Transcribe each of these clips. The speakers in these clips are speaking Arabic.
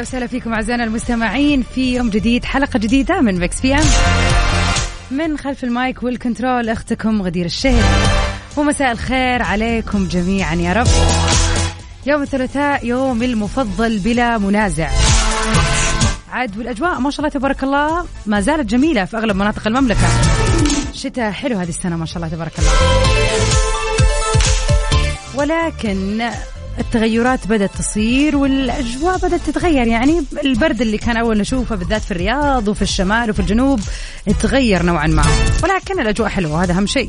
ويا هلا وسهلا فيكم أعزائنا المستمعين في يوم جديد حلقة جديدة من ميكس PM من خلف المايك والكنترول أختكم غدير الشهري ومساء الخير عليكم جميعا يا رب. يوم الثلاثاء يوم المفضل بلا منازع. عاد والأجواء ما شاء الله تبارك الله ما زالت جميلة في أغلب مناطق المملكة. شتاء حلو هذه السنة ما شاء الله تبارك الله. ولكن التغيرات بدأت تصير والأجواء بدأت تتغير. يعني البرد اللي كان أول نشوفه بالذات في الرياض وفي الشمال وفي الجنوب تغير نوعا ما. ولكن الأجواء حلوة وهذا أهم شيء.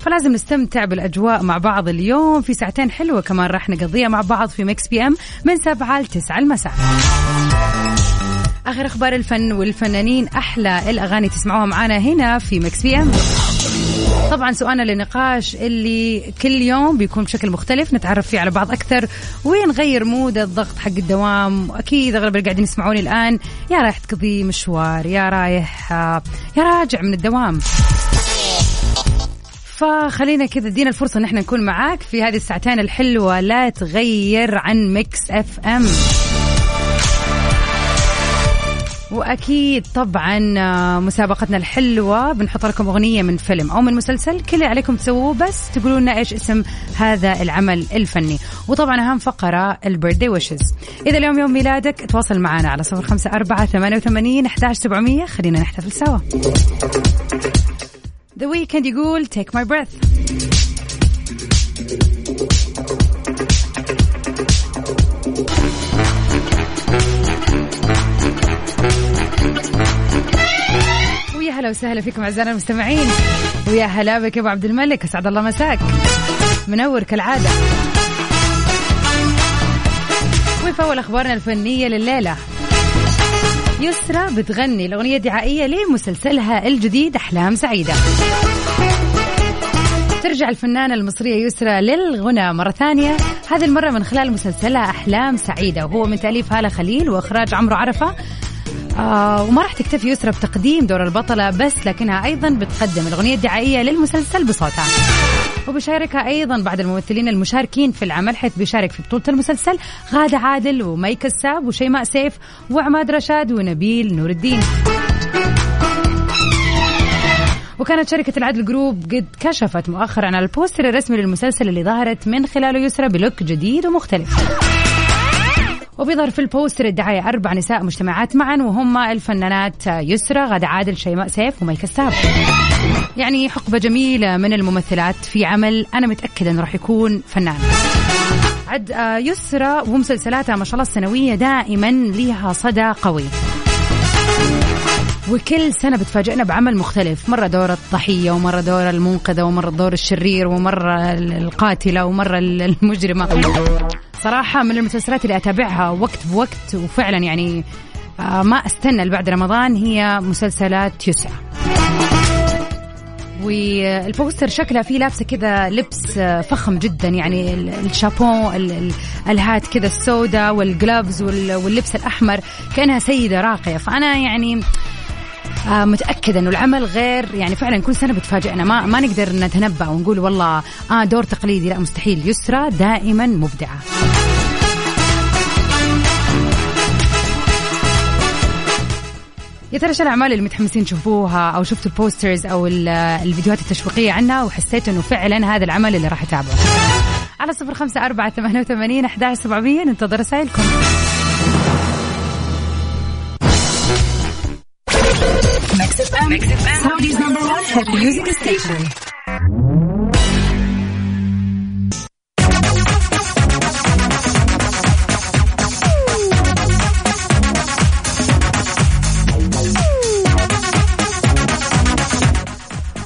فلازم نستمتع بالأجواء مع بعض اليوم في ساعتين حلوة كمان راح نقضيها مع بعض في ميكس PM من سبعة لتسعة المساء. آخر أخبار الفن والفنانين أحلى الأغاني تسمعوها معنا هنا في ميكس PM. طبعا سؤالنا للنقاش اللي كل يوم بيكون بشكل مختلف نتعرف فيه على بعض أكثر. ونغير mood الضغط حق الدوام؟ واكيد أغلب اللي قاعدين يسمعوني الآن يا رايح تقضي مشوار يا رايح يا راجع من الدوام. فخلينا كذا ادينا الفرصة إن إحنا نكون معاك في هذه الساعتين الحلوة. لا تغير عن ميكس FM. وأكيد طبعا آه، مسابقتنا الحلوة. بنحط لكم أغنية من فيلم أو من مسلسل كل اللي عليكم تسووه بس تقولوا لنا إيش اسم هذا العمل الفني. وطبعا أهم فقرة البيرثدي ويشز. إذا اليوم يوم ميلادك تواصل معنا على صفر خمسة أربعة ثمانية وثمانين سبعمئه خلينا نحتفل سوا. The Weeknd يقول Take My Breath. ويا هلا وسهلا فيكم أعزائنا المستمعين. ويا هلا بك يا أبو عبد الملك. أسعد الله مساك. منور كالعادة. وفي اول اخبارنا الفنية لليلة. يسرى بتغني الأغنية الدعائية لمسلسلها الجديد أحلام سعيدة. ترجع الفنانة المصرية يسرى للغنى مرة ثانية. هذه المرة من خلال مسلسلها أحلام سعيدة. وهو من تأليف هالة خليل وإخراج عمرو عرفة. آه وما راح تكتفي يسرى بتقديم دور البطلة بس لكنها أيضا بتقدم الأغنية الدعائية للمسلسل بصوتها. وبشاركها أيضا بعض الممثلين المشاركين في العمل حيث بيشارك في بطولة المسلسل غادة عادل ومي كساب وشيماء سيف وعماد رشاد ونبيل نور الدين. وكانت شركة العدل جروب قد كشفت مؤخرا على البوستر الرسمي للمسلسل اللي ظهرت من خلاله يسرى ب look جديد ومختلف. وبيظهر في البوستر الدعاية أربع نساء مجتمعات معا وهم الفنانات يسرى غادة عادل شيماء سيف ومي كساب يعني حقبة جميلة من الممثلات في عمل أنا متأكدة أنه راح يكون فنان. عد يسرى ومسلسلاتها ما شاء الله السنوية دائما لها صدى قوي. وكل سنة بتفاجئنا بعمل مختلف. مرة دور الضحية ومرة دور المنقذة ومرة دور الشرير ومرة القاتلة ومرة المجرمة. صراحة من المسلسلات اللي أتابعها وقت بوقت وفعلا يعني آه، ما اللي بعد رمضان هي مسلسلات يسرى والبوستر شكلها فيه لابسة كذا لبس آه، فخم جدا يعني ال- الشابو ال- ال- الهات كذا السوداء والجلافز وال- واللبس الأحمر كأنها سيدة راقية. فأنا يعني آه، متأكدة إنه العمل غير يعني فعلا كل سنة بتفاجئنا. ما ما نقدر نتنبأ ونقول والله آه دور تقليدي. لا مستحيل. يسرى دائما مبدعة. يا ترى إيش الأعمال اللي متحمسين تشوفوها أو شفتوا البوسترز أو ال- الفيديوهات التشويقية عنها وحسيتوا إنه فعلا هذا العمل اللي راح اتابعه على صفر خمسة أربعة ثمانية وثمانين أحد سبعمية. ننتظر رسائلكم.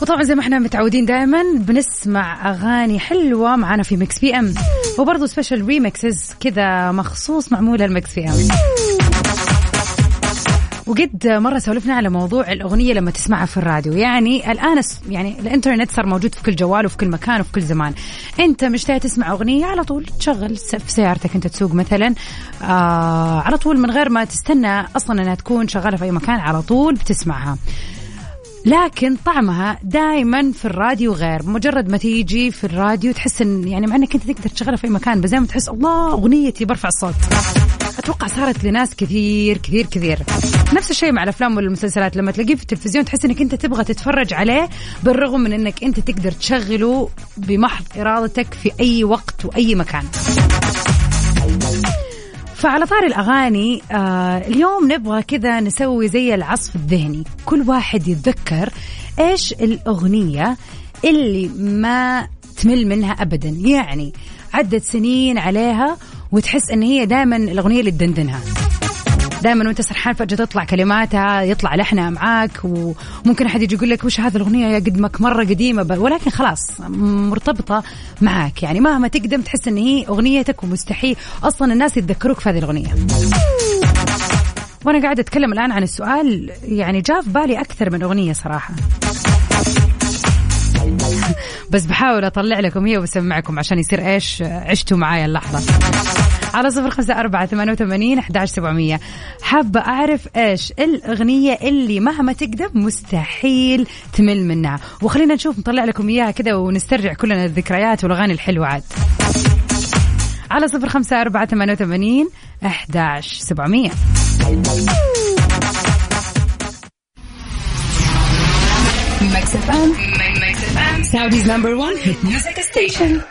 وطبعا زي ما إحنا متعودين دائما بنسمع أغاني حلوة معانا في ميكس PM وبرضه special remixes كذا مخصوص معمولة لميكس PM وقد مرة سولفنا على موضوع الأغنية لما تسمعها في الراديو. يعني الآن يعني الإنترنت صار موجود في كل جوال وفي كل مكان وفي كل زمان. أنت مشتاق تسمع أغنية على طول تشغل في سيارتك أنت تسوق مثلا آه على طول من غير ما تستنى أصلا أنها تكون شغالة في أي مكان على طول بتسمعها. لكن طعمها دائما في الراديو غير. مجرد ما تيجي في الراديو تحس ان يعني مع إنك أنت تقدر تشغلها في أي مكان بس دائما تحس الله أغنيتي برفع الصوت. أتوقع صارت لناس كثير كثير كثير. نفس الشيء مع الأفلام والمسلسلات. لما تلاقيه في التلفزيون تحس إنك أنت تبغى تتفرج عليه بالرغم من إنك أنت تقدر تشغله بمحض إرادتك في أي وقت وأي مكان. فعلى طار الأغاني آه اليوم نبغى كذا نسوي زي العصف الذهني. كل واحد يتذكر إيش الأغنية اللي ما تمل منها أبدا. يعني عدت سنين عليها وتحس إن هي دائما الأغنية اللي تدندنها. دائما وأنت سرحان فجأة تطلع كلماتها يطلع لحنها معاك وممكن أحد يجي يقول لك وش هذه الأغنية؟ يا قدمك مرة قديمة ولكن خلاص مرتبطة معك يعني مهما تقدم تحس إن هي أغنيتك ومستحيل أصلا الناس يتذكروك في هذه الأغنية. وأنا قاعدة أتكلم الآن عن السؤال يعني جاء في بالي أكثر من أغنية صراحة. بس بحاول أطلع لكم هي وبسمعكم عشان يصير إيش عشتوا معايا اللحظة على صفر خمسة أربعة ثمانية وثمانين أحداش سبعمية حابة أعرف إيش الأغنية اللي مهما تقدم مستحيل تمل منها وخلينا نشوف نطلع لكم إياها كذا ونسترجع كلنا الذكريات والأغاني الحلوة عاد على صفر خمسة أربعة ثمانية وثمانين أحداش سبعمية FM. Mix FM. Saudi's number one music station.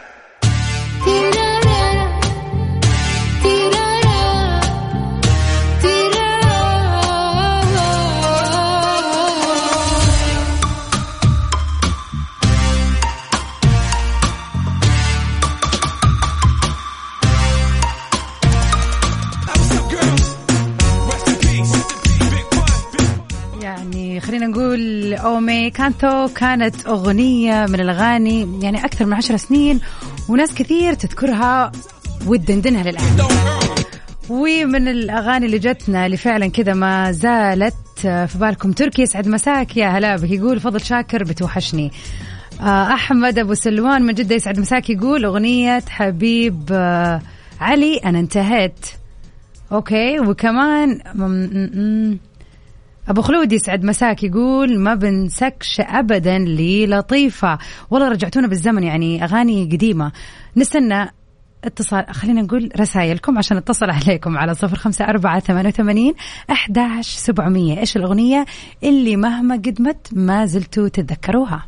أومي كانتو كانت أغنية من الأغاني يعني أكثر من عشر سنين وناس كثير تذكرها وتدندنها للآن. ومن الأغاني اللي جتنا اللي فعلا كذا ما زالت في بالكم تركي يسعد مساك يا هلا بك. يقول فضل شاكر بتوحشني. آه، أحمد أبو سلوان من جدة يسعد مساك يقول أغنية حبيب آه، علي أنا انتهيت. أوكي وكمان أبو خلود يسعد مساك يقول ما بنسكش ابدا للطيفة. والله رجعتونا بالزمن يعني أغاني قديمة. نستنى اتصال خلينا نقول رسائلكم عشان اتصل عليكم على صفر خمسة أربعة ثمانية وثمانين أحداش سبعمية. إيش الأغنية اللي مهما قدمت ما زلتوا تتذكروها؟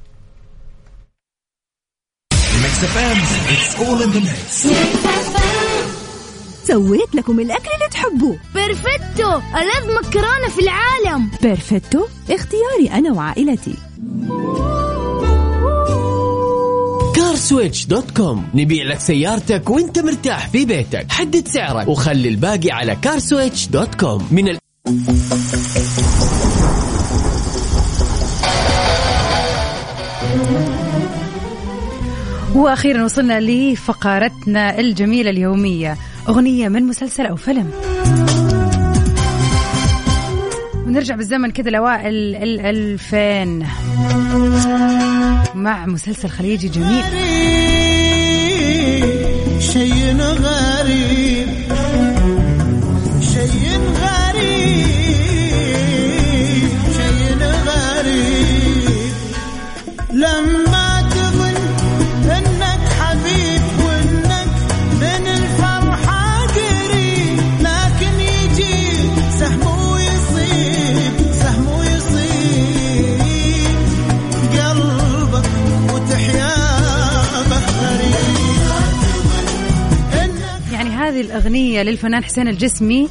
سويت لكم الأكل اللي تحبوه. بيرفتو ألذ مكرونة في العالم. بيرفتو اختياري أنا وعائلتي. كارسويتش dot com. نبيع لك سيارتك وانت مرتاح في بيتك. حدد سعرك وخلي الباقي على كارسويتش dot com. من ال... وأخيرا وصلنا لفقرتنا الجميلة اليومية. أغنية من مسلسل أو فيلم. ونرجع بالزمن كذا لأوائل الألفين مع مسلسل خليجي جميل. شيء غريب هذه الأغنية للفنان حسين الجسمي.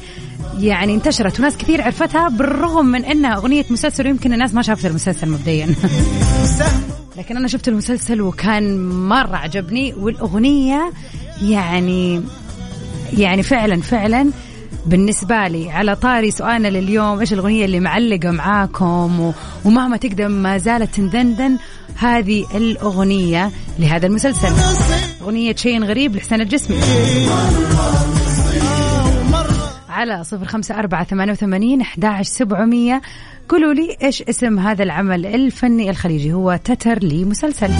يعني انتشرت وناس كثير عرفتها بالرغم من انها أغنية مسلسل ويمكن الناس ما شافت المسلسل مبدئيا. لكن أنا شفت المسلسل وكان مرة عجبني. والأغنية يعني يعني فعلا فعلا بالنسبة لي على طاري سؤالنا لليوم إيش الأغنية اللي معلقة معاكم؟ ومهما تقدم ما زالت تندندن. هذه الأغنية لهذا المسلسل. أغنية شيء غريب لحسين الجسمي. على صفر خمسة أربعة ثمانية وثمانين أحداش سبعمية. قولوا لي إيش اسم هذا العمل الفني الخليجي؟ هو تتر لمسلسل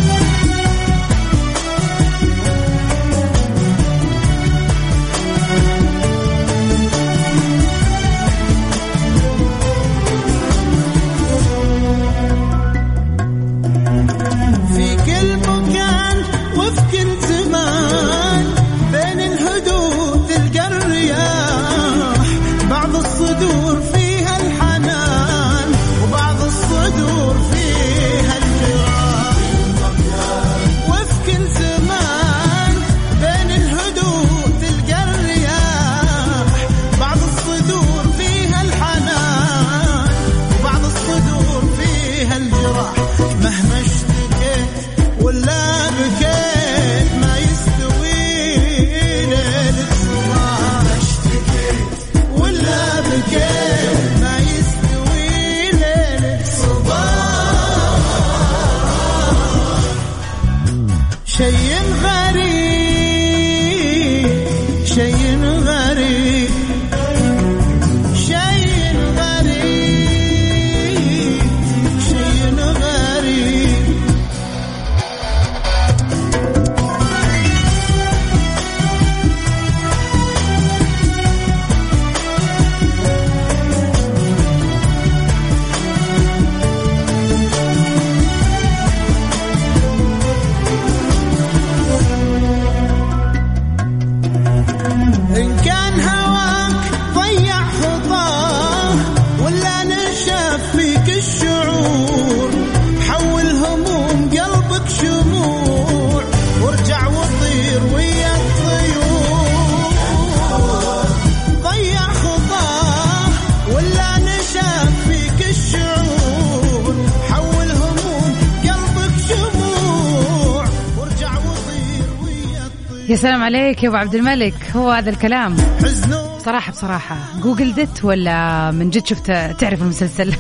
يا سلام عليك يا أبو عبد الملك. هو هذا الكلام. بصراحة بصراحة. جوجل دت ولا من جد شفت تعرف المسلسل؟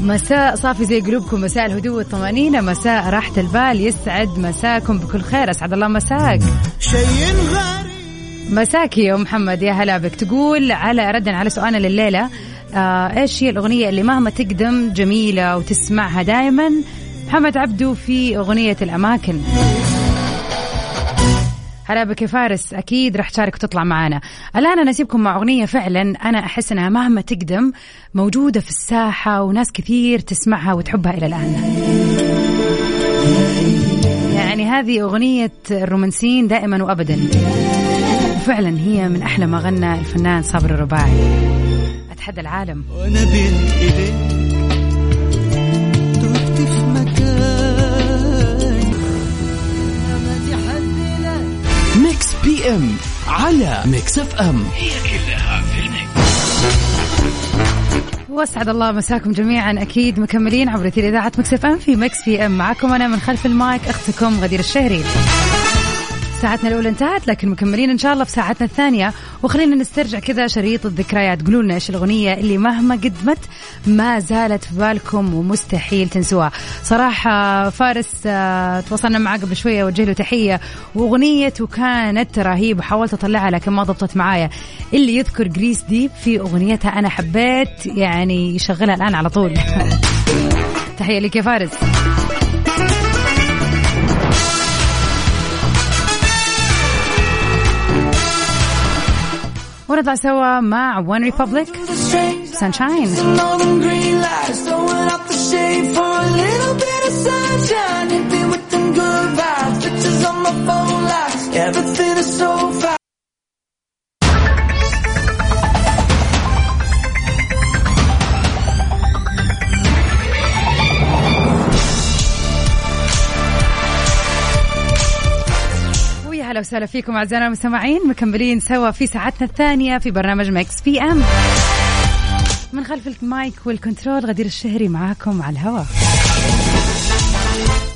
مساء صافي زي قلوبكم. مساء الهدوء والطمأنينة. مساء راحة البال. يسعد مساكم بكل خير. أسعد الله مساك. شيء غريب يا محمد. يا هلا بك. تقول على ردا على سؤالنا لليلة آه إيش هي الأغنية اللي مهما تقدم جميلة وتسمعها دائما محمد عبدو في أغنية الأماكن. هلا بك فارس أكيد راح تشارك وتطلع معانا الآن أنا أسيبكم مع أغنية فعلا أنا أحس إنها مهما تقدم موجودة في الساحة وناس كثير تسمعها وتحبها إلى الآن. يعني هذه أغنية الرومانسيين دائما وابدا. وفعلا هي من أحلى ما غنى الفنان صابر الرباعي. أتحدى العالم. وأنا أم على ميكس FM واسعد الله مساكم جميعا. أكيد مكملين عبر أثير إذاعة ميكس FM في ميكس PM معكم أنا من خلف المايك أختكم غدير الشهري. ساعتنا الأولى انتهت لكن مكملين إن شاء الله في ساعتنا الثانية. وخلينا نسترجع كذا شريط الذكريات. قولوا لنا إيش الأغنية اللي مهما قدمت ما زالت في بالكم ومستحيل تنسوها. صراحة فارس آه، تواصلنا معاه قبل شوية وجه له تحية. وأغنيته كانت رهيبة حاولت أطلعها لكن ما ضبطت معايا. اللي يذكر جريس ديب في أغنيتها أنا حبيت يعني يشغلها الآن على طول. تحية لك يا فارس. ونطلع سوا مع OneRepublic Sunshine Everything is so fast ويا هلا وسهلا فيكم أعزائنا المستمعين. مكملين سوا في ساعتنا الثانية في برنامج Mix PM. من خلف المايك والكنترول غدير الشهري معاكم على الهواء.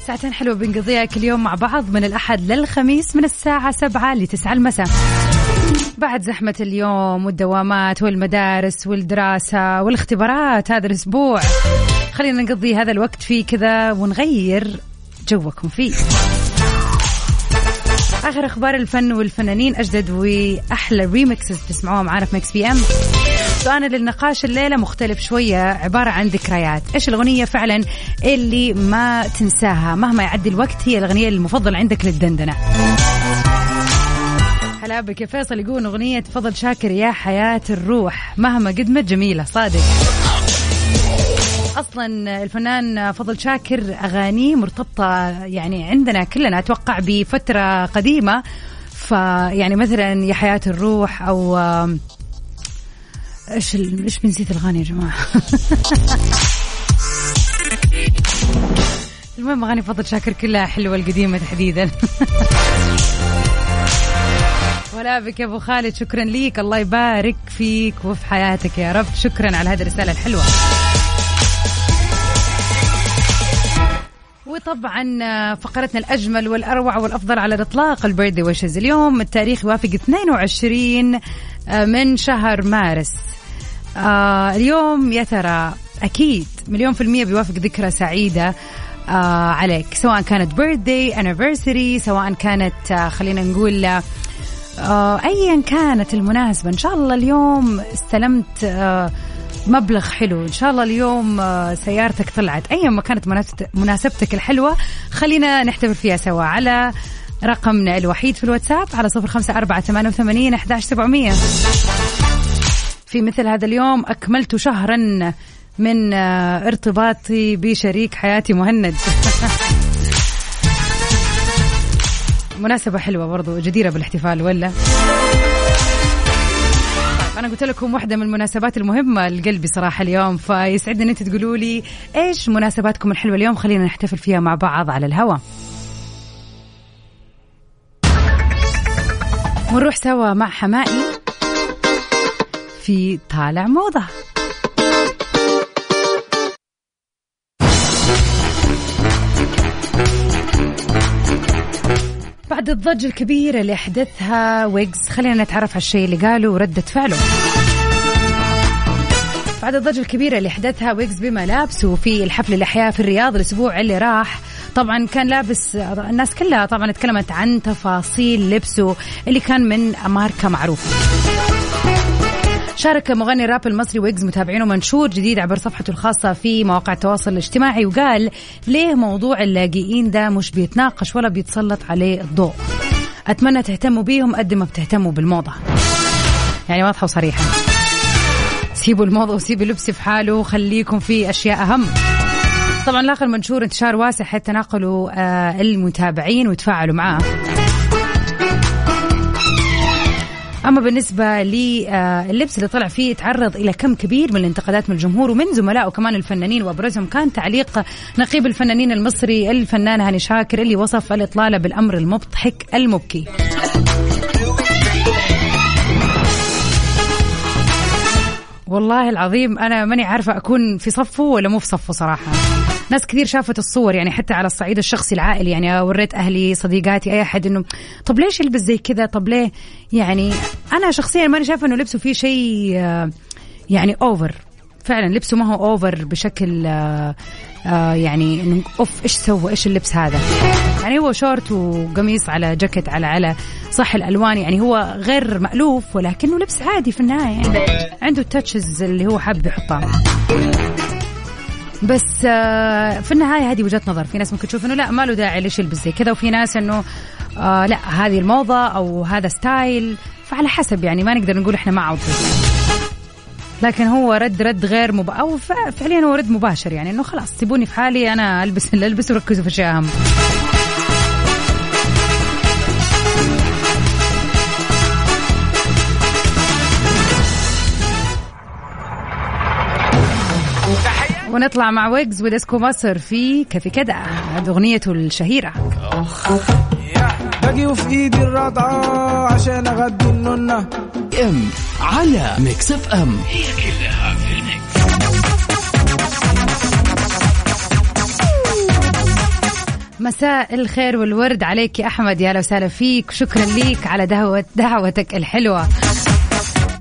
ساعتين حلوة بنقضيها كل يوم مع بعض من الأحد للخميس من الساعة سبعة لتسعة المساء. بعد زحمة اليوم والدوامات والمدارس والدراسة والاختبارات هذا الأسبوع خلينا نقضي هذا الوقت فيه كذا ونغير جوكم فيه. آخر أخبار الفن والفنانين أجدد وأحلى remixes تسمعوها معانا في Mix PM سؤالنا للنقاش الليلة مختلف شوية عبارة عن ذكريات. إيش الأغنية فعلا اللي ما تنساها؟ مهما يعدي الوقت هي الأغنية المفضلة عندك للدندنة. هلا بك فيصل يقول أغنية فضل شاكر يا حياة الروح. مهما قدمت جميلة صادق. أصلا الفنان فضل شاكر اغانيه مرتبطة يعني عندنا كلنا أتوقع بفترة قديمة. فيعني مثلا يا حياه الروح أو إيش إيش بنسيت الأغاني يا جماعة؟ المهم أغاني فضل شاكر كلها حلوة القديمة تحديدا. ولا بك يا أبو خالد شكرا ليك. الله يبارك فيك وفي حياتك يا رب. شكرا على هذه الرسالة الحلوة. وطبعا آه، فقرتنا الأجمل والأروع والأفضل على الإطلاق البيرثدي ويشز. اليوم التاريخ يوافق 22 آه، من شهر مارس. آه اليوم يا ترى أكيد مليون في المية بيوافق ذكرى سعيدة عليك. سواء كانت بيرثدي anniversary سواء كانت خلينا نقول ايا كانت المناسبة. إن شاء الله اليوم استلمت آه مبلغ حلو. إن شاء الله اليوم آه، سيارتك طلعت. ايا ما كانت مناسبت- مناسبتك الحلوة خلينا نحتفل فيها سوا على رقمنا الوحيد في الواتساب على صفر خمسة أربعة ثمانية وثمانين أحداش سبعمية. في مثل هذا اليوم أكملت شهرا من آه، ارتباطي بشريك حياتي مهند. مناسبة حلوة برضو جديرة بالاحتفال ولا؟ أنا قلت لكم واحدة من المناسبات المهمة لقلبي صراحة اليوم فيسعدني أن أنت تقولوا لي إيش مناسباتكم الحلوة اليوم؟ خلينا نحتفل فيها مع بعض على الهواء ونروح سوا مع حمائي في طالع موضة. بعد الضجة الكبيرة اللي أحدثها ويجز خلينا نتعرف على الشيء اللي قاله وردة فعله. بعد الضجة الكبيرة اللي أحدثها ويجز بملابسه في الحفل اللي أحياه في الرياض الأسبوع اللي راح. طبعا كان لابس الناس كلها طبعا اتكلمت عن تفاصيل لبسه اللي كان من ماركة معروفة. شارك مغني الراب المصري ويجز متابعينه منشور جديد عبر صفحته الخاصة في مواقع التواصل الاجتماعي وقال ليه موضوع اللاجئين ده مش بيتناقش ولا بيتسلط عليه الضوء. أتمنى تهتموا بيهم قد ما بتهتموا بالموضة. يعني واضحة وصريحة. سيبوا الموضة وسيبوا اللبس في حاله وخليكم في أشياء أهم. طبعا لاقى المنشور انتشار واسع حتى ناقلوا آه المتابعين وتفاعلوا معاه. أما بالنسبة للبس اللي طلع فيه تعرض إلى كم كبير من الانتقادات من الجمهور ومن زملائه كمان الفنانين وأبرزهم كان تعليق نقيب الفنانين المصري الفنان هاني شاكر اللي وصف الإطلالة بالأمر المضحك المبكي. والله العظيم أنا ماني عارفة أكون في صفه ولا مو في صفه صراحة. ناس كثير شافت الصور يعني حتى على الصعيد الشخصي العائلي يعني وريت أهلي صديقاتي أي أحد إنه طب ليش يلبس زي كذا؟ طب ليه؟ يعني أنا شخصيا ماني شايفة إنه لبسه فيه شيء آه، يعني over فعلا لبسه ما هو over بشكل آه، آه، يعني إنه أوف إيش سوى؟ إيش اللبس هذا؟ يعني هو شورت وقميص على جاكيت على على صح الألوان يعني هو غير مألوف ولكنه لبس عادي في النهاية. يعني عنده ال touches اللي هو حابب يحطها. بس آه، في النهاية هذه وجهة نظر. في ناس ممكن تشوف إنه لا ما له داعي ليش يلبس زي كذا وفي ناس إنه آه لا هذه الموضة أو هذا style. فعلى حسب يعني ما نقدر نقول إحنا مع وضد لكن هو رد رد غير مب... أو فعليا هو رد مباشر يعني إنه خلاص سيبوني في حالي أنا ألبس اللي ألبس وركزوا في اشياء أهم. ونطلع مع ويجز وديسكو مصر في كيفي كده. اغنيته الشهيرة. باجي وفي إيدي الرضعة عشان أغدي النونة. إم على Mix FM. مساء الخير والورد عليك يا أحمد يا أهلا وسهلا فيك. شكرا ليك على دعوة دعوتك الحلوة.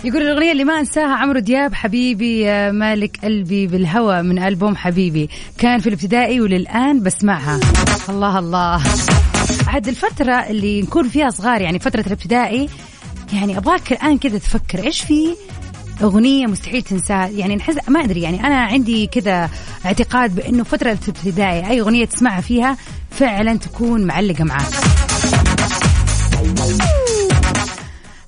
يقول الأغنية اللي ما أنساها عمرو دياب حبيبي يا مالك قلبي بالهوى من ألبوم حبيبي. كان في الابتدائي وللآن بسمعها. الله الله. عاد الفترة اللي نكون فيها صغار يعني فترة الابتدائي يعني أبغاك الآن كذا تفكر إيش في أغنية مستحيل تنساها؟ يعني نحس ما أدري يعني أنا عندي كذا اعتقاد بأنه فترة الابتدائي أي أغنية تسمعها فيها فعلا تكون معلقة معاك.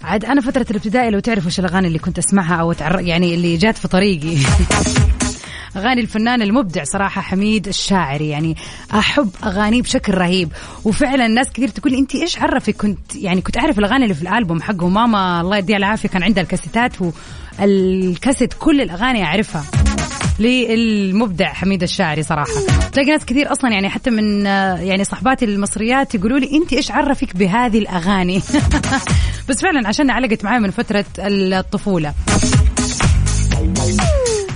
عاد أنا فترة الابتدائي لو تعرفوا وش الأغاني اللي كنت أسمعها أو تعر... يعني اللي جات في طريقي. أغاني الفنان المبدع صراحة حميد الشاعري يعني أحب أغانيه بشكل رهيب. وفعلا ناس كثير تقول انت إيش عرفك؟ كنت يعني كنت أعرف الأغاني اللي في الألبوم حقه. ماما الله يديها العافية كان عندها الكاسيتات والكاسيت كل الأغاني أعرفها. للمبدع حميد الشاعري صراحة. تلاقي ناس كثير أصلا يعني حتى من يعني صحباتي المصريات يقولوا لي أنت إيش عرفك بهذه الأغاني؟ بس فعلا عشان علقت معي من فترة الطفولة.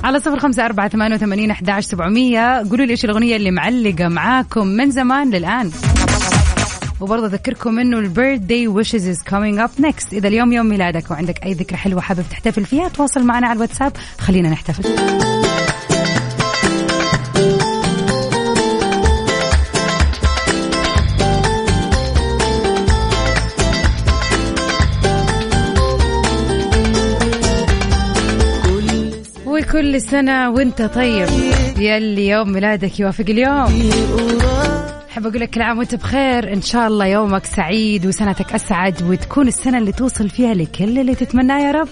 على صفر خمسة أربعة ثمانية وثمانين أحداش سبعمية. قولوا لي إيش الأغنية اللي معلقة معاكم من زمان للآن. وبرضه أذكركم إنه ال birthday wishes is coming up next إذا اليوم يوم ميلادك وعندك أي ذكرى حلوة حابب تحتفل فيها تواصل معنا على الواتساب. خلينا نحتفل. وكل سنة وانت طيب. يلي يوم ميلادك يوافق اليوم. حب أقول لك كل عام وانت بخير. إن شاء الله يومك سعيد وسنتك أسعد وتكون السنة اللي توصل فيها لكل اللي تتمناه يا رب.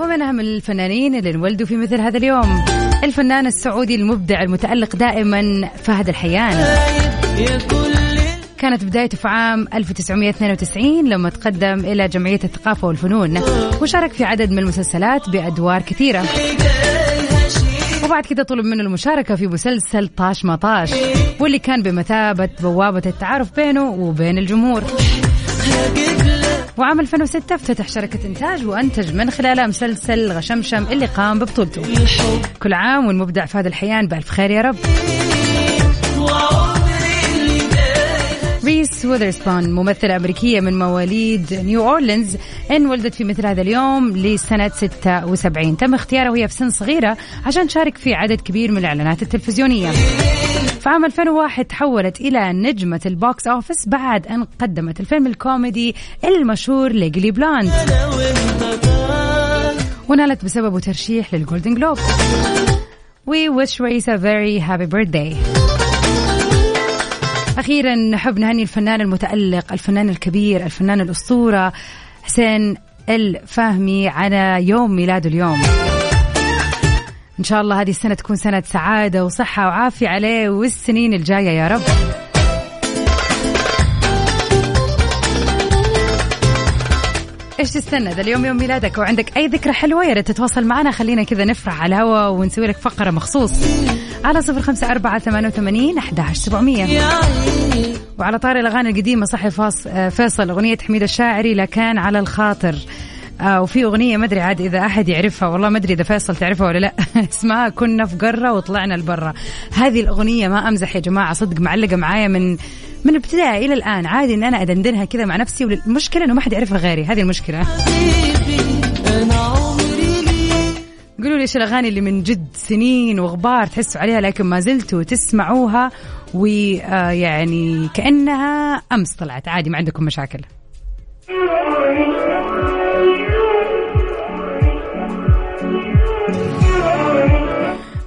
ومن أهم الفنانين اللي انولدوا في مثل هذا اليوم الفنان السعودي المبدع المتألق دائما فهد الحيان. كانت بدايته في عام 1992 لما تقدم إلى جمعية الثقافة والفنون وشارك في عدد من المسلسلات بأدوار كثيرة. وبعد كده طلب منه المشاركة في مسلسل طاش مطاش واللي كان بمثابة بوابة التعارف بينه وبين الجمهور. وعام 2006 افتتح شركة إنتاج وأنتج من خلالها مسلسل غشمشم اللي قام ببطولته. كل عام والمبدع فهد الحيان بألف خير يا رب. ريس ويذرسبون ممثلة أمريكية من مواليد نيو أورلينز انولدت في مثل هذا اليوم لسنة 76 تم اختيارها وهي في سن صغيرة عشان تشارك في عدد كبير من الإعلانات التلفزيونية. في عام 2001 تحولت إلى نجمة ال box office بعد أن قدمت الفيلم الكوميدي المشهور Legally Blonde ونالت بسببه ترشيح لل Golden Globe We wish Reese a very happy birthday. أخيرا نحب نهني الفنان المتألق الفنان الكبير الفنان الأسطورة حسين الفهمي على يوم ميلاده اليوم. إن شاء الله هذه السنة تكون سنة سعادة وصحة وعافية عليه والسنين الجاية يا رب. إيش تستنى ذا اليوم يوم ميلادك. وعندك أي ذكرى حلوة يا ريت تتواصل معنا. خلينا كذا نفرح على الهواء ونسوي لك فقرة مخصوص. على صفر خمسة أربعة ثمانية وثمانين احداش سبعمئه وعلى طاري الأغاني القديمة صحي فاص فيصل أغنية حميد الشاعري لكان على الخاطر. آه وفي أغنية ما أدري عاد إذا أحد يعرفها والله ما أدري إذا فيصل تعرفها ولا لا. اسمها كنا في قرة وطلعنا لبرا هذه الأغنية ما أمزح يا جماعة صدق معلقة معايا من من الابتدائي إلى الآن عادي إن أنا أدندنها كذا مع نفسي والمشكلة إنه ما حد يعرفها غيري. هذه المشكلة. قولوا لي إيش الأغاني اللي من جد سنين وغبار تحسوا عليها لكن ما زلتوا تسمعوها ويعني كأنها أمس طلعت. عادي ما عندكم مشاكل.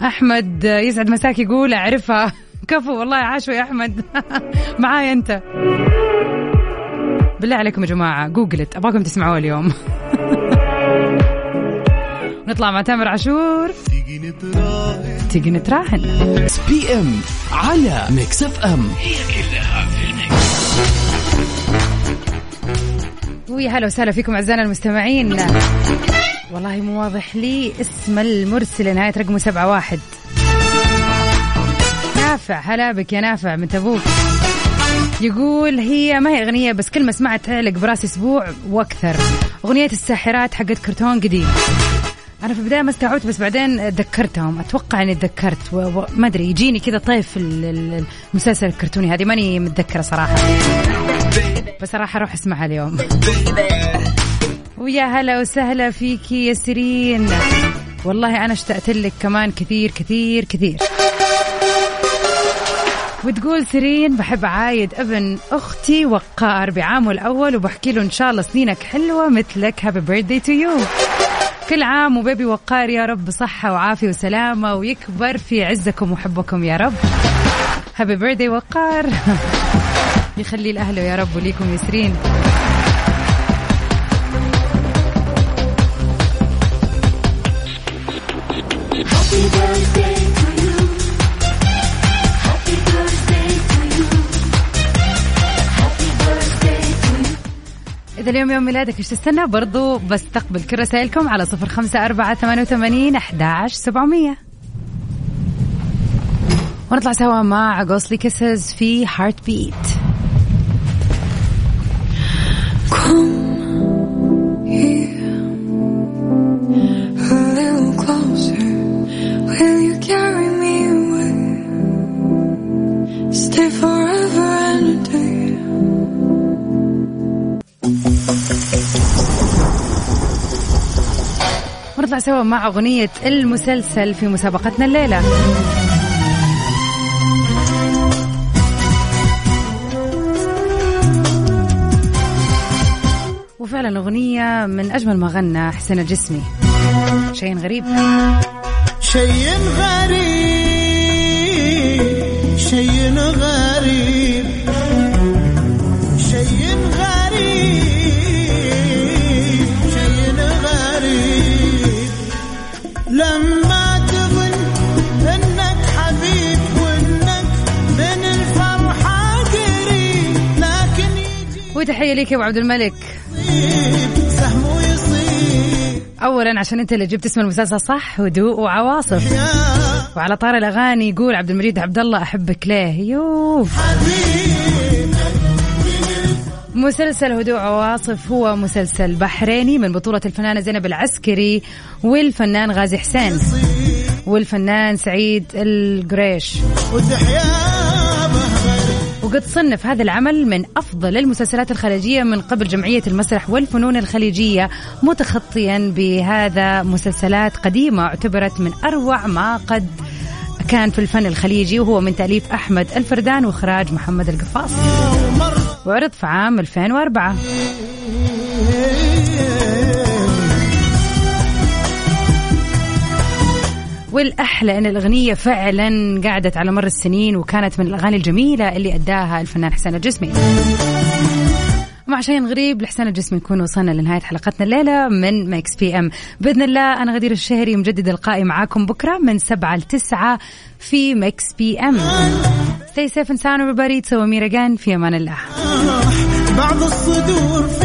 أحمد يسعد مساك يقول أعرفها. كفو والله عاشوا يا أحمد. معاي أنت. بالله عليكم يا جماعة جوجلت أبغاكم تسمعوها اليوم. نطلع مع تامر عاشور. تيجي نتراهن. PM على Mix FM هي كلها في ال mix. ويا هلا وسهلا فيكم أعزائنا المستمعين. والله مو واضح لي اسم المرسل نهاية رقمه سبعة واحد. نافع هلا بك يا نافع من تبوك. يقول هي ما هي أغنية بس كلمة سمعت تعلق براس أسبوع وأكثر. أغنية الساحرات حقت كرتون قديم. أنا في البداية ما استوعبت بس بعدين تذكرتهم أتوقع إني تذكرت وما أدري يجيني كذا طيف المسلسل الكرتوني هذه ماني متذكرة صراحة. بس راح أروح أسمعها اليوم. ويا هلا وسهلا فيكي يا سيرين. والله أنا اشتقت لك كمان كثير كثير كثير. وتقول سيرين بحب أعايد ابن أختي وقار بعامه الأول وبحكي له إن شاء الله سنينك حلوة مثلك. happy birthday to you كل عام وبيبي وقار يا رب بصحة وعافية وسلامة ويكبر في عزكم وحبكم يا رب. هابي بيرثدي وقار. يخلي لأهله يا رب وليكم يسرين إذا اليوم يوم ميلادك إيش تستنى؟ برضو بستقبل كل رسائلكم على صفر خمسة أربعة ثمانية وثمانين أحداش سبعمية. ونطلع سوا مع Ghostly Kisses في Heartbeat ونطلع سوا مع أغنية المسلسل في مسابقتنا الليلة. وفعلا أغنية من أجمل ما غنى حسين الجسمي. شيء غريب. شيء غريب شيء غريب. وتحية ليك يا أبو عبد الملك. ويصيب أولا عشان أنت اللي جبت اسم المسلسل صح هدوء وعواصف. وعلى طار الأغاني يقول عبد المجيد عبد الله أحبك ليه. يوف حبيب. مسلسل هدوء عواصف هو مسلسل بحريني من بطولة الفنانة زينب العسكري والفنان غازي حسين. والفنان سعيد القريش. وقد صنف هذا العمل من أفضل المسلسلات الخليجية من قبل جمعية المسرح والفنون الخليجية متخطيا بهذا مسلسلات قديمة اعتبرت من أروع ما قد كان في الفن الخليجي وهو من تأليف أحمد الفردان وإخراج محمد القفاص. وعرض في عام 2004 والأحلى أن الأغنية فعلا قعدت على مر السنين وكانت من الأغاني الجميلة اللي أداها الفنان حسين الجسمي. مع شيء غريب لحسين الجسمي نكون وصلنا لنهاية حلقتنا الليلة من Mix PM بإذن الله أنا غدير الشهري يتجدد لقائي معاكم بكرة من سبعة لتسعة في Mix PM. Stay safe and sound everybody. See you tomorrow في أمان الله. بعض الصدور